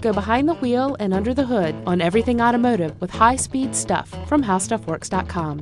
Go behind the wheel and under the hood on everything automotive with high speed stuff from howstuffworks.com.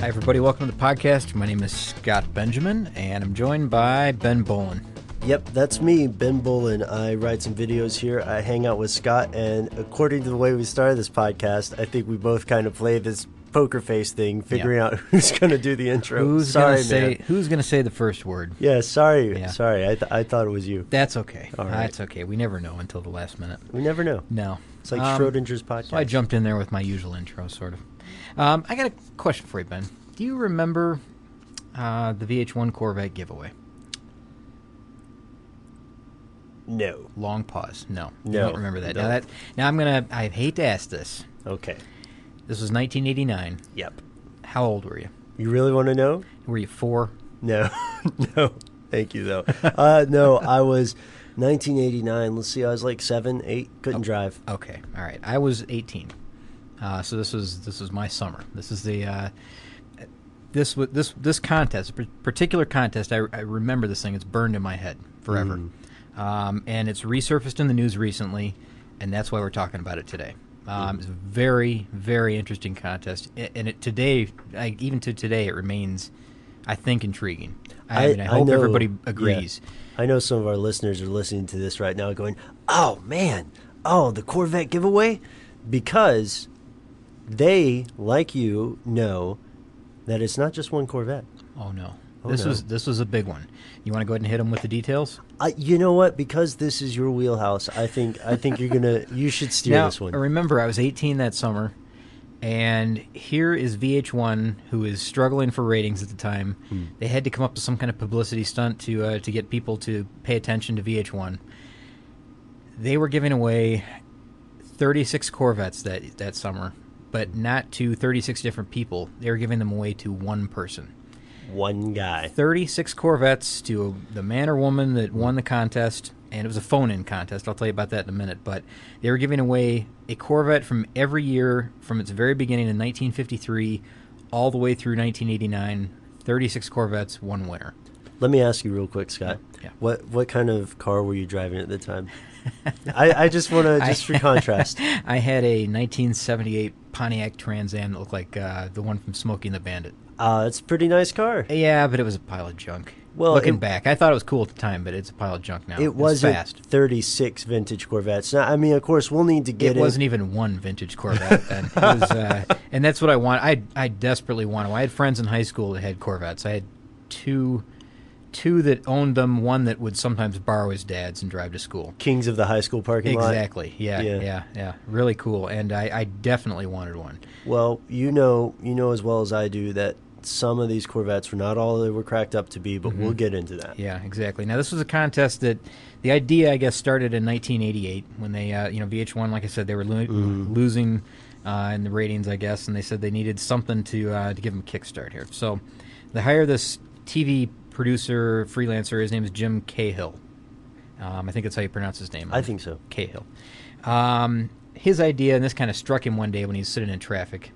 Hi, everybody. Welcome to the podcast. My name is Scott Benjamin, and I'm joined by Ben Bowlin. Yep, that's me, Ben Bowlin. I write some videos here. I hang out with Scott, and according to the way we started this podcast, I think we both kind of play this poker face thing, figuring out who's going to do the intro. Who's sorry, gonna say man. Who's going to say the first word? Yeah, sorry, Yeah. sorry. I, th- I thought it was you. That's okay. All right. That's okay. We never know until the last minute. We never know. No, It's like Um, Schrodinger's podcast. So I jumped in there with my usual intro, sort of. Um, I got a question for you, Ben. Do you remember uh, the VH1 Corvette giveaway? No. Long pause. No, No, don't remember that. no. Now that now I'm gonna. I hate to ask this. Okay. This was 1989. Yep. How old were you? You really want to know? Were you four? No. no. Thank you, though. uh, no, I was 1989. Let's see. I was like seven, eight. Couldn't drive. Okay, all right. I was 18, uh, so this was this was my summer. This is the uh, this this this contest, particular contest. I, I remember this thing. It's burned in my head forever, um, and it's resurfaced in the news recently, and that's why we're talking about it today. Um, It's a very very interesting contest, and it today, I, even to today, it remains, I think, intriguing. I, mean, I hope know- everybody yeah. agrees. I know some of our listeners are listening to this right now going, oh, man, oh, the Corvette giveaway? Because they, like you, know that it's not just one Corvette. Oh no, this no. was this was a big one. You want to go ahead and hit them with the details? I, you know what? Because this is your wheelhouse, I think I think you're gonna you should steer now, this one. I remember, I was 18 that summer, and here is VH1, who is struggling for ratings at the time. Hmm. They had to come up with some kind of publicity stunt to uh, to get people to pay attention to VH1. They were giving away 36 Corvettes that that summer, but not to 36 different people. They were giving them away to one person. One guy. 36 Corvettes to the man or woman that won the contest, and it was a phone in contest. I'll tell you about that in a minute. But they were giving away a Corvette from every year from its very beginning in 1953 all the way through 1989. 36 Corvettes, one winner. Let me ask you real quick, Scott. Yeah. What what kind of car were you driving at the time? I, I just want to just for contrast. I had a 1978 Pontiac Trans Am that looked like uh, the one from Smokey and the Bandit. Uh, it's a pretty nice car. Yeah, but it was a pile of junk. Well, looking it- back, I thought it was cool at the time, but it's a pile of junk now. It wasn't fast. 36 vintage Corvettes. Now, I mean, of course, we'll need to get it in- wasn't even one vintage Corvette then. It was, uh, and that's what I want. I I desperately wanted. I had friends in high school that had Corvettes. I had two two that owned them. One that would sometimes borrow his dad's and drive to school. Kings of the high school parking lot. Exactly. Yeah, Yeah. yeah. Yeah. Really cool. And I, I definitely wanted one. Well, you know, you know as well as I do that some of these Corvettes were not all they were cracked up to be, but we'll get into that. Mm-hmm. Yeah, exactly. Now this was a contest that the idea, I guess, started in 1988 when they, uh, you know, VH1, like I said, they were lo- Mm-hmm. losing uh, in the ratings, I guess, and they said they needed something to uh, to give them a kickstart here. So they hire this TV producer freelancer. His name is Jim Cahill. Um, I think that's how you pronounce his name. I think so. Cahill. Um, his idea, and this kind of struck him one day when he was sitting in traffic.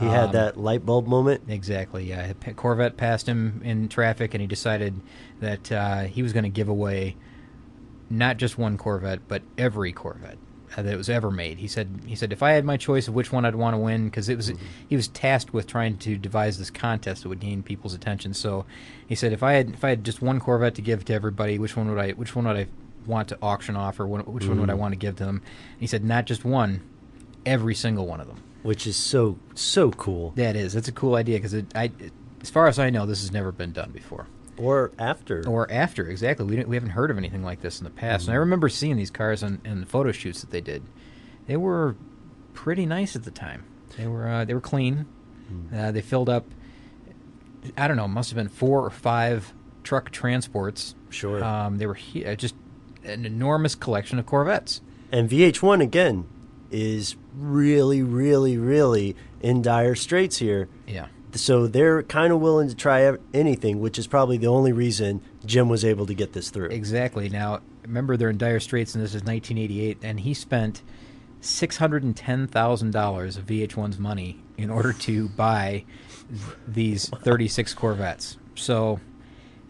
He Um, had that light bulb moment. Exactly. Yeah, Corvette passed him in traffic, and he decided that uh, he was going to give away not just one Corvette, but every Corvette uh, that was ever made. He said, "He said if I had my choice of which one I'd want to win, because it was he was tasked with trying to devise this contest that would gain people's attention. So he said, if I had if I had just one Corvette to give to everybody, which one would I which one would I want to auction off, or which one would I want to give to them? he said, not just one, every single one of them. which is so so cool. That is. That's a cool idea because it, I, as far as I know, this has never been done before. Or after. Or after, exactly. We, we haven't heard of anything like this in the past. And I remember seeing these cars on, in the photo shoots that they did. They were pretty nice at the time. They were uh, they were clean. Uh, they filled up. I don't know. Must have been four or five truck transports. Sure. Um, they were hu- uh, just an enormous collection of Corvettes. And VH1 again is really, really, really in dire straits here. Yeah. So they're kind of willing to try anything, which is probably the only reason Jim was able to get this through. Exactly. Now, remember they're in dire straits, and this is 1988, and he spent six hundred and ten thousand dollars of VH1's money in order to buy these 36 Corvettes. So,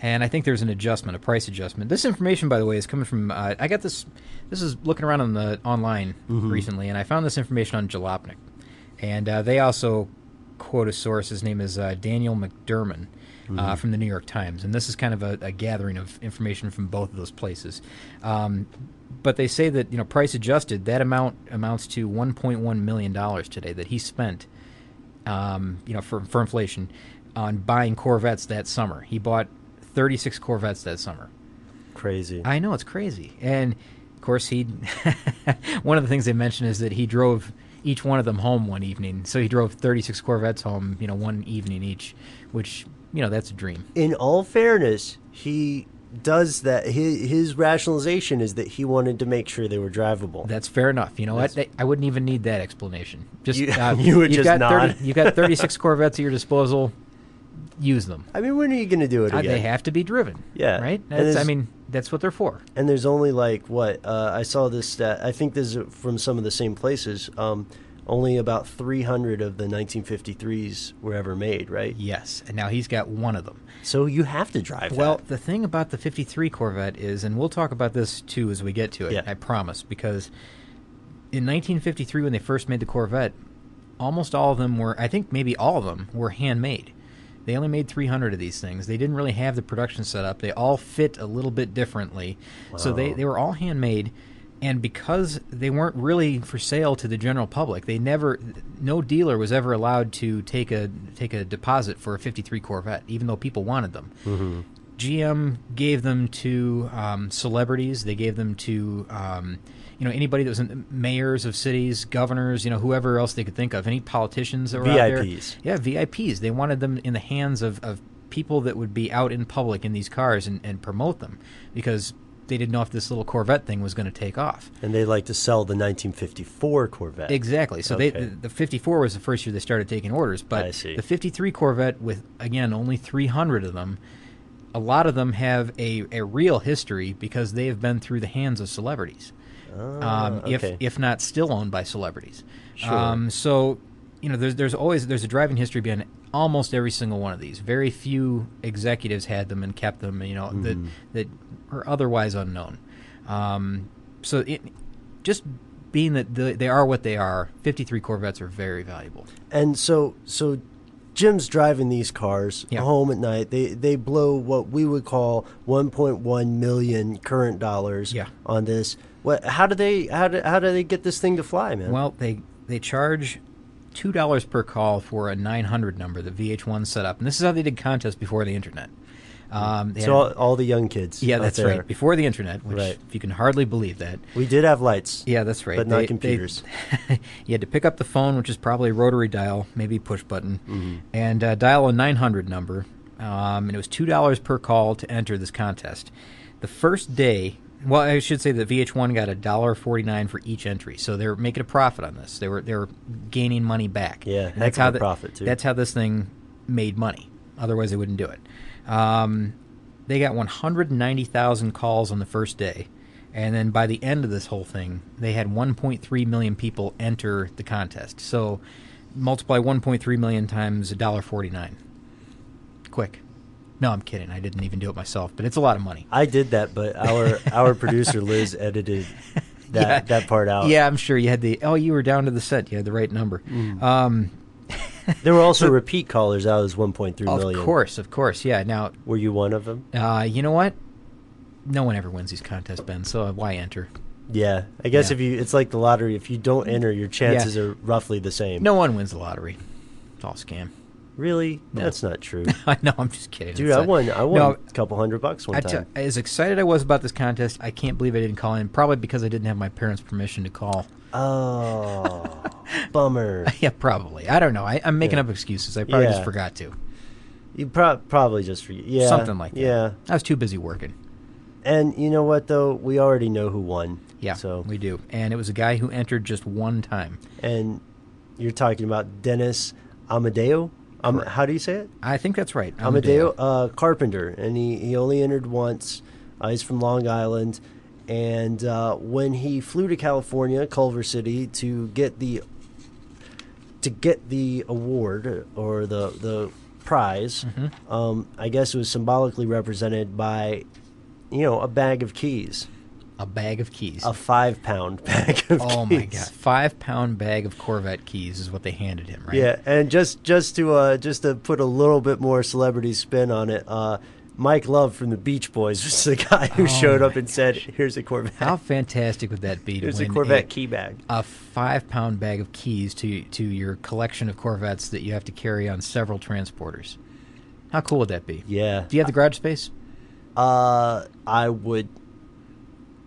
and I think there's an adjustment, a price adjustment. This information, by the way, is coming from. Uh, I got this. This is looking around on the online recently, and I found this information on Jalopnik, and uh, they also quote a source. His name is uh, Daniel McDermott. Uh, from the New York Times, and this is kind of a, a gathering of information from both of those places. Um, but they say that you know, price adjusted, that amount amounts to 1.1 million dollars today that he spent um, you know, for, for inflation, on buying Corvettes that summer. He bought 36 Corvettes that summer. Crazy. I know it's crazy, and of course he. one of the things they mentioned is that he drove each one of them home one evening. So he drove 36 Corvettes home, you know, one evening each, which you know that's a dream. in all fairness, he does that. His, his rationalization is that he wanted to make sure they were drivable. That's fair enough. You know what? I, wouldn't even need that explanation. Just You- uh, you would you've just got nod. you got 36 Corvettes at your disposal. Use them. I mean, when are you going to do it Uh, again? they have to be driven. Yeah. Right. That's, I mean, that's what they're for. and there's only like what uh, I saw this stat. I think this is from some of the same places. Um, only about 300 of the 1953s were ever made, right? Yes. And now he's got one of them. So you have to drive Well, that. the thing about the 53 Corvette is, and we'll talk about this too as we get to it, Yeah. I promise, because in 1953, when they first made the Corvette, almost all of them were, I think maybe all of them were handmade. They only made 300 of these things. They didn't really have the production set up. They all fit a little bit differently. So they, they were all handmade. And because they weren't really for sale to the general public, they never, no dealer was ever allowed to take a take a deposit for a '53 Corvette, even though people wanted them. GM gave them to um, celebrities. They gave them to um, you know anybody that was in mayors of cities, governors, you know whoever else they could think of, any politicians that were out there. VIPs. Yeah, VIPs. They wanted them in the hands of, of people that would be out in public in these cars and, and promote them because they didn't know if this little Corvette thing was going to take off. And they like to sell the 1954 Corvette. Exactly. So Okay. they the 54 was the first year they started taking orders, but I see. the 53 Corvette with again only 300 of them, a lot of them have a, a real history because they have been through the hands of celebrities. Um, if Ah, okay. if not still owned by celebrities. Sure. Um, so you know, there's there's always there's a driving history behind almost every single one of these. Very few executives had them and kept them. You know Mm-hmm. that that are otherwise unknown. Um, so it, just being that the, they are what they are, 53 Corvettes are very valuable. And so, so Jim's driving these cars Yeah. home at night. They they blow what we would call 1.1 million current dollars Yeah. on this. What? How do they how do, how do they get this thing to fly, man? Well, they they charge two dollars per call for a 900 number that VH1 set up, and this is how they did contests before the internet. Um, so all, all the young kids. yeah, that's there. right. Before the internet, which Right. if you can hardly believe that. We did have lights. Yeah, that's right. But not They- they- computers. you had to pick up the phone, which is probably a rotary dial, maybe push button, and uh, dial a 900 number. Um, and it was two dollars per call to enter this contest. The first day Well, I should say that VH1 got a dollar forty nine for each entry, so they're making a profit on this. They were they were gaining money back. Yeah, And that's how the- profit, too. That's how this thing made money. Otherwise, they wouldn't do it. Um, they got one hundred ninety thousand calls on the first day, and then by the end of this whole thing, they had one point three million people enter the contest. So multiply one point three million times a dollar forty nine. Quick. No, I'm kidding. I didn't even do it myself, but it's a lot of money. I did that, but our our producer Liz edited that Yeah. that part out. Yeah, I'm sure you had the. Oh, you were down to the set. You had the right number. Um, There were also repeat callers. That was 1.3 million. of course, of course. Yeah. Now, Were you one of them? uh, you know what? No one ever wins these contests, Ben. So why enter? Yeah. I guess Yeah. if you, it's like the lottery. If you don't enter, your chances are roughly the same. No one wins the lottery. It's all scam. Really? No. That's not true. I know. I'm just kidding. Dude, I uh, won. I won No, a couple hundred bucks one I time. t- as excited I was about this contest, I can't believe I didn't call in. Probably because I didn't have my parents' permission to call. oh, bummer. yeah, probably. I don't know. I, I'm making Yeah. up excuses. I probably just forgot to. You pro- probably just forget. Yeah, Something like that. Yeah, I was too busy working. and you know what though? We already know who won. Yeah, So we do. And it was a guy who entered just one time. and you're talking about Dennis Amodeo. Um, how do you say it? I think that's right. Amodeo uh, Carpenter, and he, he only entered once. Uh, he's from Long Island, and uh, when he flew to California, Culver City, to get the to get the award or the the prize, Mm-hmm. um, I guess it was symbolically represented by, you know, a bag of keys, A bag of keys. a five pound bag of oh keys. my god! Five pound bag of Corvette keys is what they handed him, right? Yeah, and just just to uh, just to put a little bit more celebrity spin on it, uh, Mike Love from the Beach Boys was the guy who Oh showed up and said, "Here's a Corvette. How fantastic would that be to Here's a Corvette key bag." a five pound bag of keys to to your collection of Corvettes that you have to carry on several transporters? How cool would that be? Yeah, Do you have the garage space? uh, I would,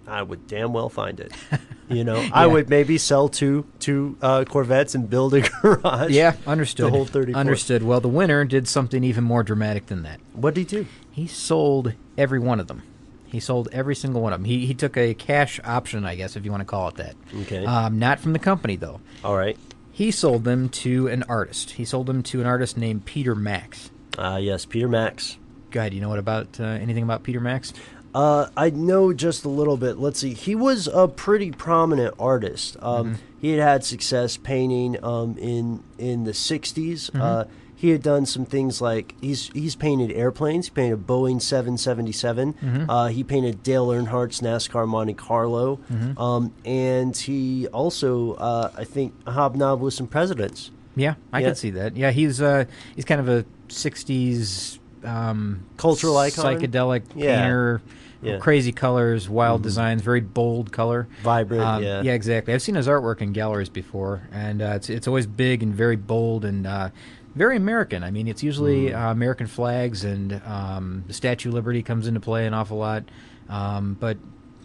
I would damn well find it. You know, I would maybe sell two two uh, Corvettes and build a garage. Yeah, understood. The whole 34. Understood. Well, the winner did something even more dramatic than that. What did he do? He sold every one of them. He sold every single one of them. He, he took a cash option, I guess, if you want to call it that. Okay. Um, not from the company, though. All right. He sold them to an artist. He sold them to an artist named Peter Max. Uh, yes, Peter Max. Go ahead. You know what about uh, anything about Peter Max? Uh, I know just a little bit. Let's see. He was a pretty prominent artist. Um, He had had success painting um, in in the '60s. Uh, he had done some things like he's he's painted airplanes. He painted a Boeing 777. Uh, he painted Dale Earnhardt's NASCAR Monte Carlo, um, and he also uh, I think hobnobbed with some presidents. Yeah, I Yeah. can see that. Yeah, he's uh, he's kind of a '60s um, Cultural icon? psychedelic Yeah. painter. Yeah. Crazy colors, wild designs, very bold color, Vibrant, Um, yeah. yeah, exactly. I've seen his artwork in galleries before, and uh, it's it's always big and very bold and uh, very American. I mean, it's usually Mm. uh, American flags and um, the Statue of Liberty comes into play an awful lot, um, but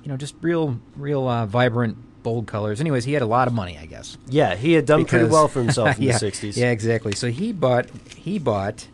you know, just real, real uh, vibrant, bold colors. Anyways, he had a lot of money, I guess. Yeah, he had done pretty well for himself in yeah, the '60s. Yeah, exactly. So he bought he bought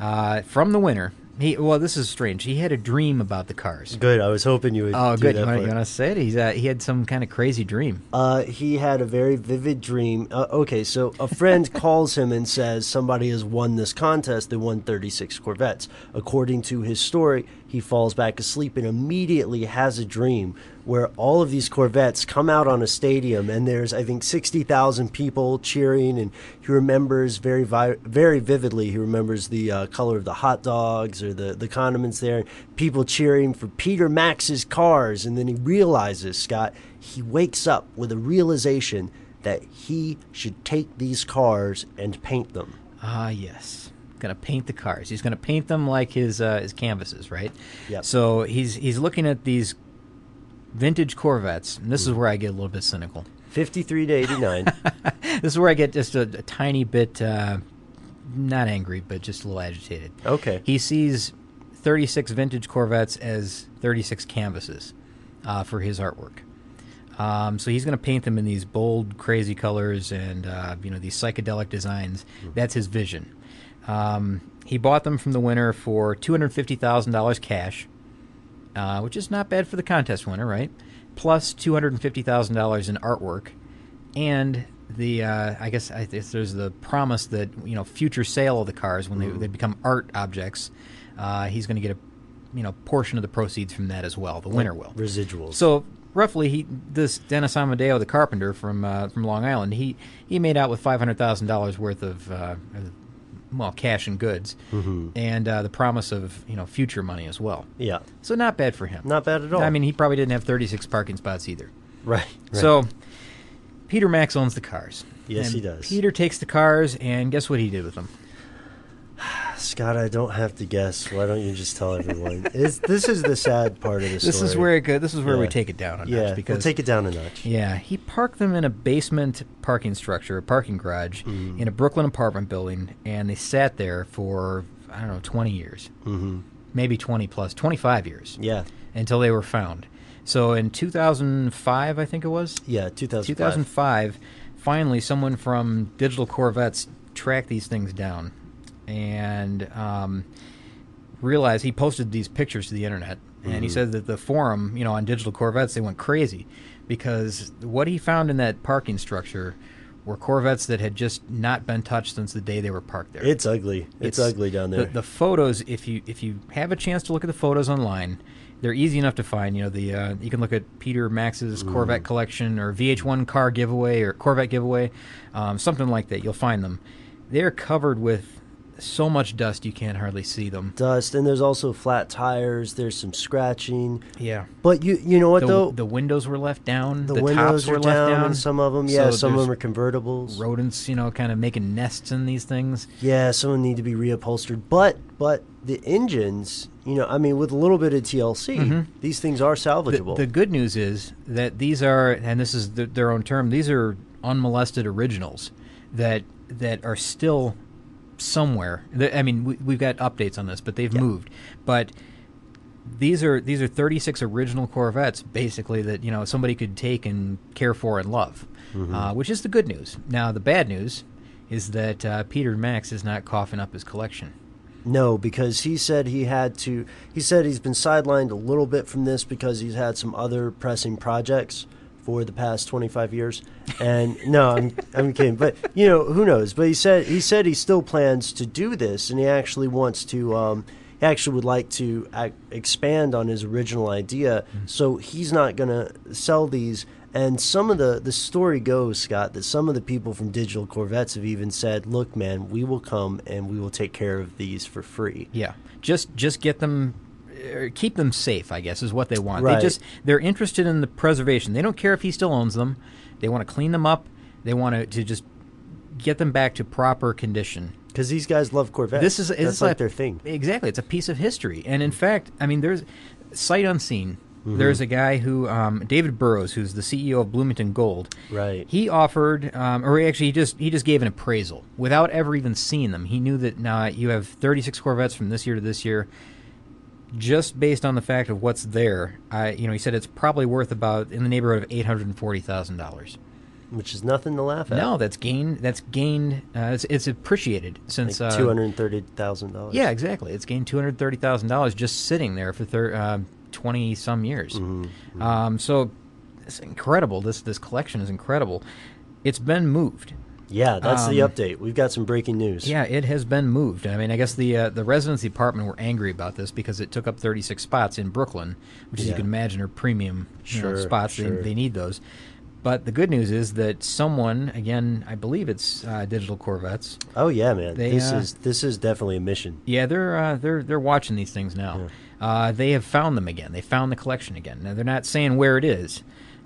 uh, from the winner. He well, this is strange. He had a dream about the cars. Good. I was hoping you would. Oh, good. You want, you want to say it? He's uh, he had some kind of crazy dream. Uh, he had a very vivid dream. Uh, okay, so a friend calls him and says somebody has won this contest. They won 36 Corvettes. According to his story, he falls back asleep and immediately has a dream where all of these Corvettes come out on a stadium and there's, I think, 60,000 people cheering. And he remembers very, vi- very vividly, he remembers the uh, color of the hot dogs or the, the condiments there. People cheering for Peter Max's cars. And then he realizes, Scott, he wakes up with a realization that he should take these cars and paint them. Ah, yes. Gonna paint the cars. He's gonna paint them like his uh, his canvases, right? Yeah. So he's he's looking at these vintage Corvettes, and this Hmm. is where I get a little bit cynical. 53 to 89. This is where I get just a, a tiny bit uh, not angry, but just a little agitated. Okay. He sees 36 vintage Corvettes as 36 canvases uh, for his artwork. Um, so he's going to paint them in these bold, crazy colors and uh, you know these psychedelic designs. That's his vision. Um, he bought them from the winner for two hundred fifty thousand dollars cash, uh, which is not bad for the contest winner, right? Plus two hundred fifty thousand dollars in artwork, and the uh, I guess I, there's the promise that you know future sale of the cars when they, they become art objects, uh, he's going to get a you know portion of the proceeds from that as well. The winner will Residuals. so roughly, he this Dennis Amodeo, the carpenter from uh, from Long Island, he he made out with five hundred thousand dollars worth of uh, well cash and goods, and uh, the promise of you know future money as well. yeah. So not bad for him. Not bad at all. I mean, he probably didn't have thirty six parking spots either. Right. right. So Peter Max owns the cars. Yes, he does. Peter takes the cars, and guess what he did with them? Scott, I don't have to guess. Why don't you just tell everyone? it's, this is the sad part of the story. This is where it go, this is where we take it down a notch Yeah, because we'll take it down a notch. Yeah, he parked them in a basement parking structure, a parking garage, Mm-hmm. in a Brooklyn apartment building, and they sat there for I don't know, twenty years, mm-hmm. maybe twenty plus, twenty-five years, Yeah. until they were found. So in two thousand five, I think it was Yeah. 2005. two thousand five, finally someone from Digital Corvettes tracked these things down, and um, realized he posted these pictures to the internet, and Mm-hmm. he said that the forum, you know, on Digital Corvettes, they went crazy because what he found in that parking structure were Corvettes that had just not been touched since the day they were parked there. It's ugly. It's, ugly down there. The, the photos, if you if you have a chance to look at the photos online, they're easy enough to find. You know, the uh, you can look at Peter Max's Mm. Corvette collection or VH1 car giveaway or Corvette giveaway, um, something like that. You'll find them. They're covered with so much dust you can't hardly see them. Dust, and there's also flat tires. There's some scratching. Yeah. But you you know what The, though? the windows were left down. The, The, windows tops were down, down. some of them, yeah, So some of them are convertibles. rodents, you know, kind of making nests in these things. Yeah, some of them need to be reupholstered. But but the engines, you know, I mean, with a little bit of TLC, mm-hmm. these things are salvageable. the good news is that these are, and this is th their own term, these are unmolested originals that that are still somewhere. I mean, we, we've got updates on this, but they've moved. But these are these are 36 original Corvettes, basically that you know somebody could take and care for and love, uh, which is the good news. Now the bad news is that uh, Peter Max is not coughing up his collection. No, because he said he had to. He said he's been sidelined a little bit from this because he's had some other pressing projects for the past 25 years. And no, I'm I'm kidding. But you know, who knows? But he said he said he still plans to do this, and he actually wants to. Um, he actually would like to ac- expand on his original idea. So he's not going to sell these. And some of the the story goes, Scott, that some of the people from Digital Corvettes have even said, "Look, man, we will come and we will take care of these for free." Yeah, just just get them, keep them safe. I guess is what they want. Right. They just they're interested in the preservation. They don't care if he still owns them. They want to clean them up. They want to, to just get them back to proper condition. Because these guys love Corvettes. This is that's it's like a- their thing. Exactly, it's a piece of history. And in fact, I mean, there's sight unseen. There's a guy who, um, David Burroughs, who's the CEO of Bloomington Gold. Right. He offered, um, or actually, he just he just gave an appraisal without ever even seeing them. He knew that now you have 36 Corvettes from this year to this year. Just based on the fact of what's there, I, you know, he said it's probably worth about in the neighborhood of eight hundred and forty thousand dollars. which is nothing to laugh at. No, that's gained. That's gained. Uh, it's, it's appreciated since like uh, two hundred thirty thousand dollars. yeah, exactly. It's gained two hundred thirty thousand dollars just sitting there for thir- twenty some years. Mm-hmm, Um, so it's incredible. This this collection is incredible. It's been moved. Yeah. That's the Um, update. We've got some breaking news. Yeah, it has been moved. I mean, I guess the uh, the residents of the apartment were angry about this because it took up thirty six spots in Brooklyn, which, as you can imagine, are premium you know, spots. sure. They, they need those. But the good news is that someone, again, I believe it's uh, Digital Corvettes, Oh yeah, man. They, this uh, is this is definitely a mission. Yeah, they're uh, they're they're watching these things now. Uh, they have found them again. They found the collection again. Now they're not saying where it is,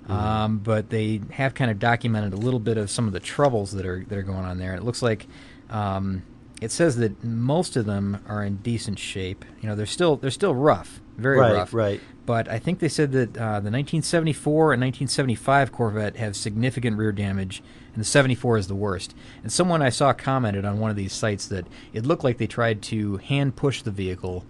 um, but they have kind of documented a little bit of some of the troubles that are that are going on there. It looks like um, it says that most of them are in decent shape. You know, they're still they're still rough, very Right, rough. right. But I think they said that uh, the 1974 and 1975 Corvette have significant rear damage, and the 74 is the worst. And someone I saw commented on one of these sites that it looked like they tried to hand push the vehicle,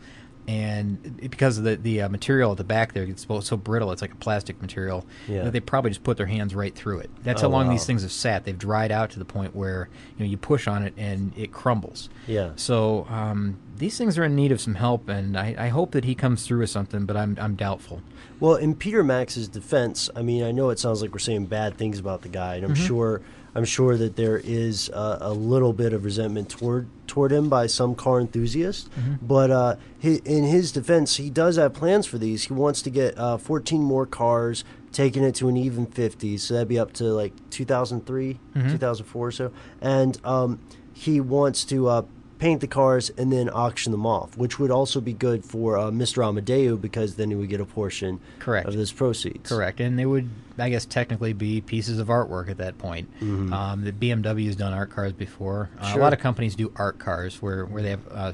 and it- because of the the uh, material at the back there, it's so, so brittle, it's like a plastic material. Yeah. That they probably just put their hands right through it. That's Oh, how long wow. these things have sat. They've dried out to the point where you know you push on it and it crumbles. Yeah. So um, these things are in need of some help, and I, I hope that he comes through with something, but I'm I'm doubtful. Well, in Peter Max's defense, I mean, I know it sounds like we're saying bad things about the guy, and I'm Mm-hmm. sure I'm sure that there is a, a little bit of resentment toward toward him by some car enthusiasts. Mm-hmm. But uh, hi in his defense, he does have plans for these. He wants to get uh, 14 more cars, taking it to an even 50. So that'd be up to like 2003, Mm-hmm. 2004 or so. And um, he wants to uh, paint the cars and then auction them off, which would also be good for uh, Mr. Amodeo because then he would get a portion Correct. of those proceeds. Correct, and they would, I guess, technically be pieces of artwork at that point. Um, the BMW has done art cars before. Uh, Sure. A lot of companies do art cars where where they have, uh,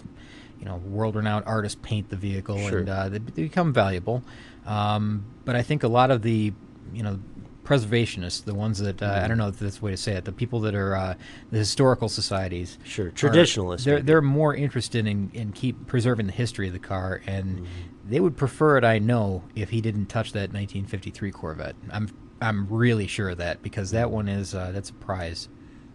you know, world-renowned artists paint the vehicle, Sure. and uh, they, they become valuable. Um, but I think a lot of the, you know. Preservationists, the ones that uh, I don't know if that's the way to say it, the people that are uh, the historical societies, Sure, are- traditionalists, They're they're more interested in, in keep preserving the history of the car, and Mm-hmm. they would prefer it. I know if he didn't touch that 1953 Corvette. I'm I'm really sure of that because that one is uh, that's a prize.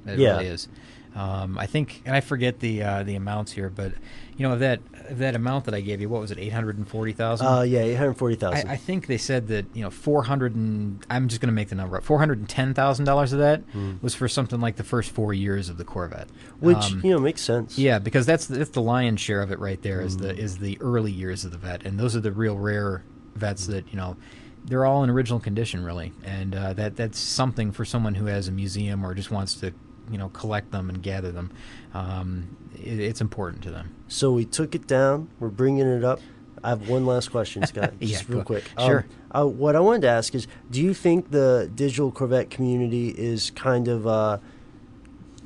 It Yeah. really is. Um, I think, and I forget the uh, the amounts here, but you know that that amount that I gave you, what was it, eight hundred and forty thousand? Uh, yeah, 840,000. I, I think they said that you know four hundred and I'm just going to make the number up. Four hundred and ten thousand dollars of that was for something like the first four years of the Corvette, Hmm. Which, Um, you know, makes sense. yeah, because that's that's the lion's share of it right there. Is Mm. the is the early years of the vet, and those are the real rare vets that you know they're all in original condition really, and uh, that that's something for someone who has a museum or just wants to you know collect them and gather them. Um, it, it's important to them. So we took it down. We're bringing it up. I have one last question, Scott. Yeah, real quick. sure. uh, what I wanted to ask is, do you think the digital Corvette community is kind of uh,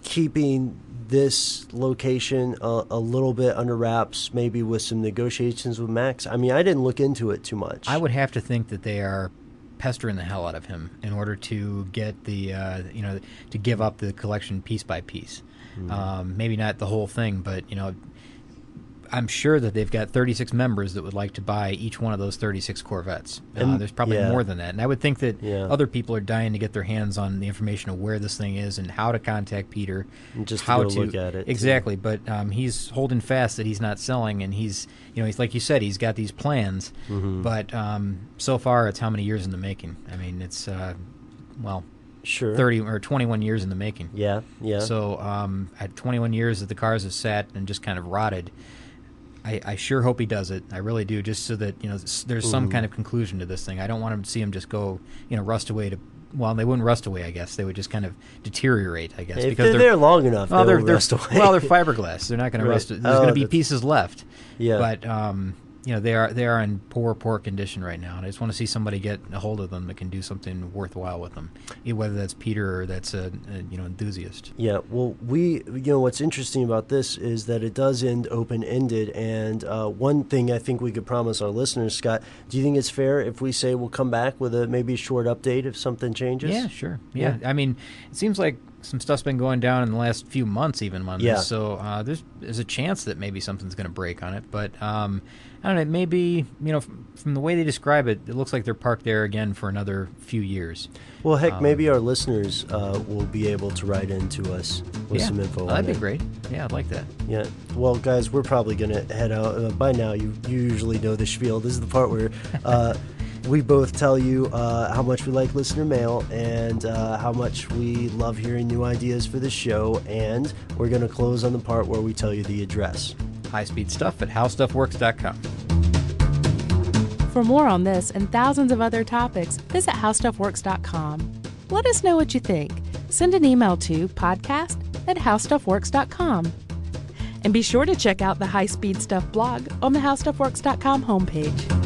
keeping this location a, a little bit under wraps, maybe with some negotiations with Max? I mean, I didn't look into it too much. I would have to think that they are pestering the hell out of him in order to get the uh, you know to give up the collection piece by piece. Hmm. Um, maybe not the whole thing, but you know. I'm sure that they've got 36 members that would like to buy each one of those 36 Corvettes. Uh, there's probably yeah. more than that, and I would think that Yeah. other people are dying to get their hands on the information of where this thing is and how to contact Peter, And just to how go look at it, too. Exactly, but um, he's holding fast that he's not selling, and he's you know he's like you said he's got these plans, Mm-hmm. but um, so far it's how many years in the making? I mean it's uh, well sure. thirty or twenty one years in the making. Yeah, yeah. So um, at 21 years that the cars have sat and just kind of rotted, I, I sure hope he does it. I really do, just so that you know there's Mm-hmm. some kind of conclusion to this thing. I don't want to see him just go, you know, rust away to. Well, they wouldn't rust away. I guess they would just kind of deteriorate. I guess if because they're, there long enough, well, they're, they're rust away. well, they're fiberglass. They're not going Right. to rust. There's Oh, going to be pieces left. Yeah. But um, you know, they are they are in poor poor condition right now, and I just want to see somebody get a hold of them that can do something worthwhile with them, e- whether that's Peter or that's a, a you know enthusiast. Yeah, well, we, you know, what's interesting about this is that it does end open ended. And uh, one thing I think we could promise our listeners, Scott, do you think it's fair if we say we'll come back with a maybe a short update if something changes? Yeah, sure. Yeah. Yeah. I mean, it seems like some stuff's been going down in the last few months, even on Yeah. this. So uh, there's there's a chance that maybe something's going to break on it. But um, I don't know. Maybe you know, f- from the way they describe it, it looks like they're parked there again for another few years. Well, heck, Um, maybe our listeners uh, will be able to write into us with yeah, some info. Oh, that'd be it. great. Yeah, I'd like that. Yeah. Well, guys, we're probably going to head out. Uh, by now, you, you usually know the spiel. This is the part where uh, we both tell you uh, how much we like listener mail and uh, how much we love hearing new ideas for the show. And we're going to close on the part where we tell you the address. High speed stuff at howstuffworks.com. For more on this and thousands of other topics, visit howstuffworks.com. Let us know what you think. Send an email to podcast at howstuffworks.com. And be sure to check out the High Speed Stuff blog on the howstuffworks.com homepage.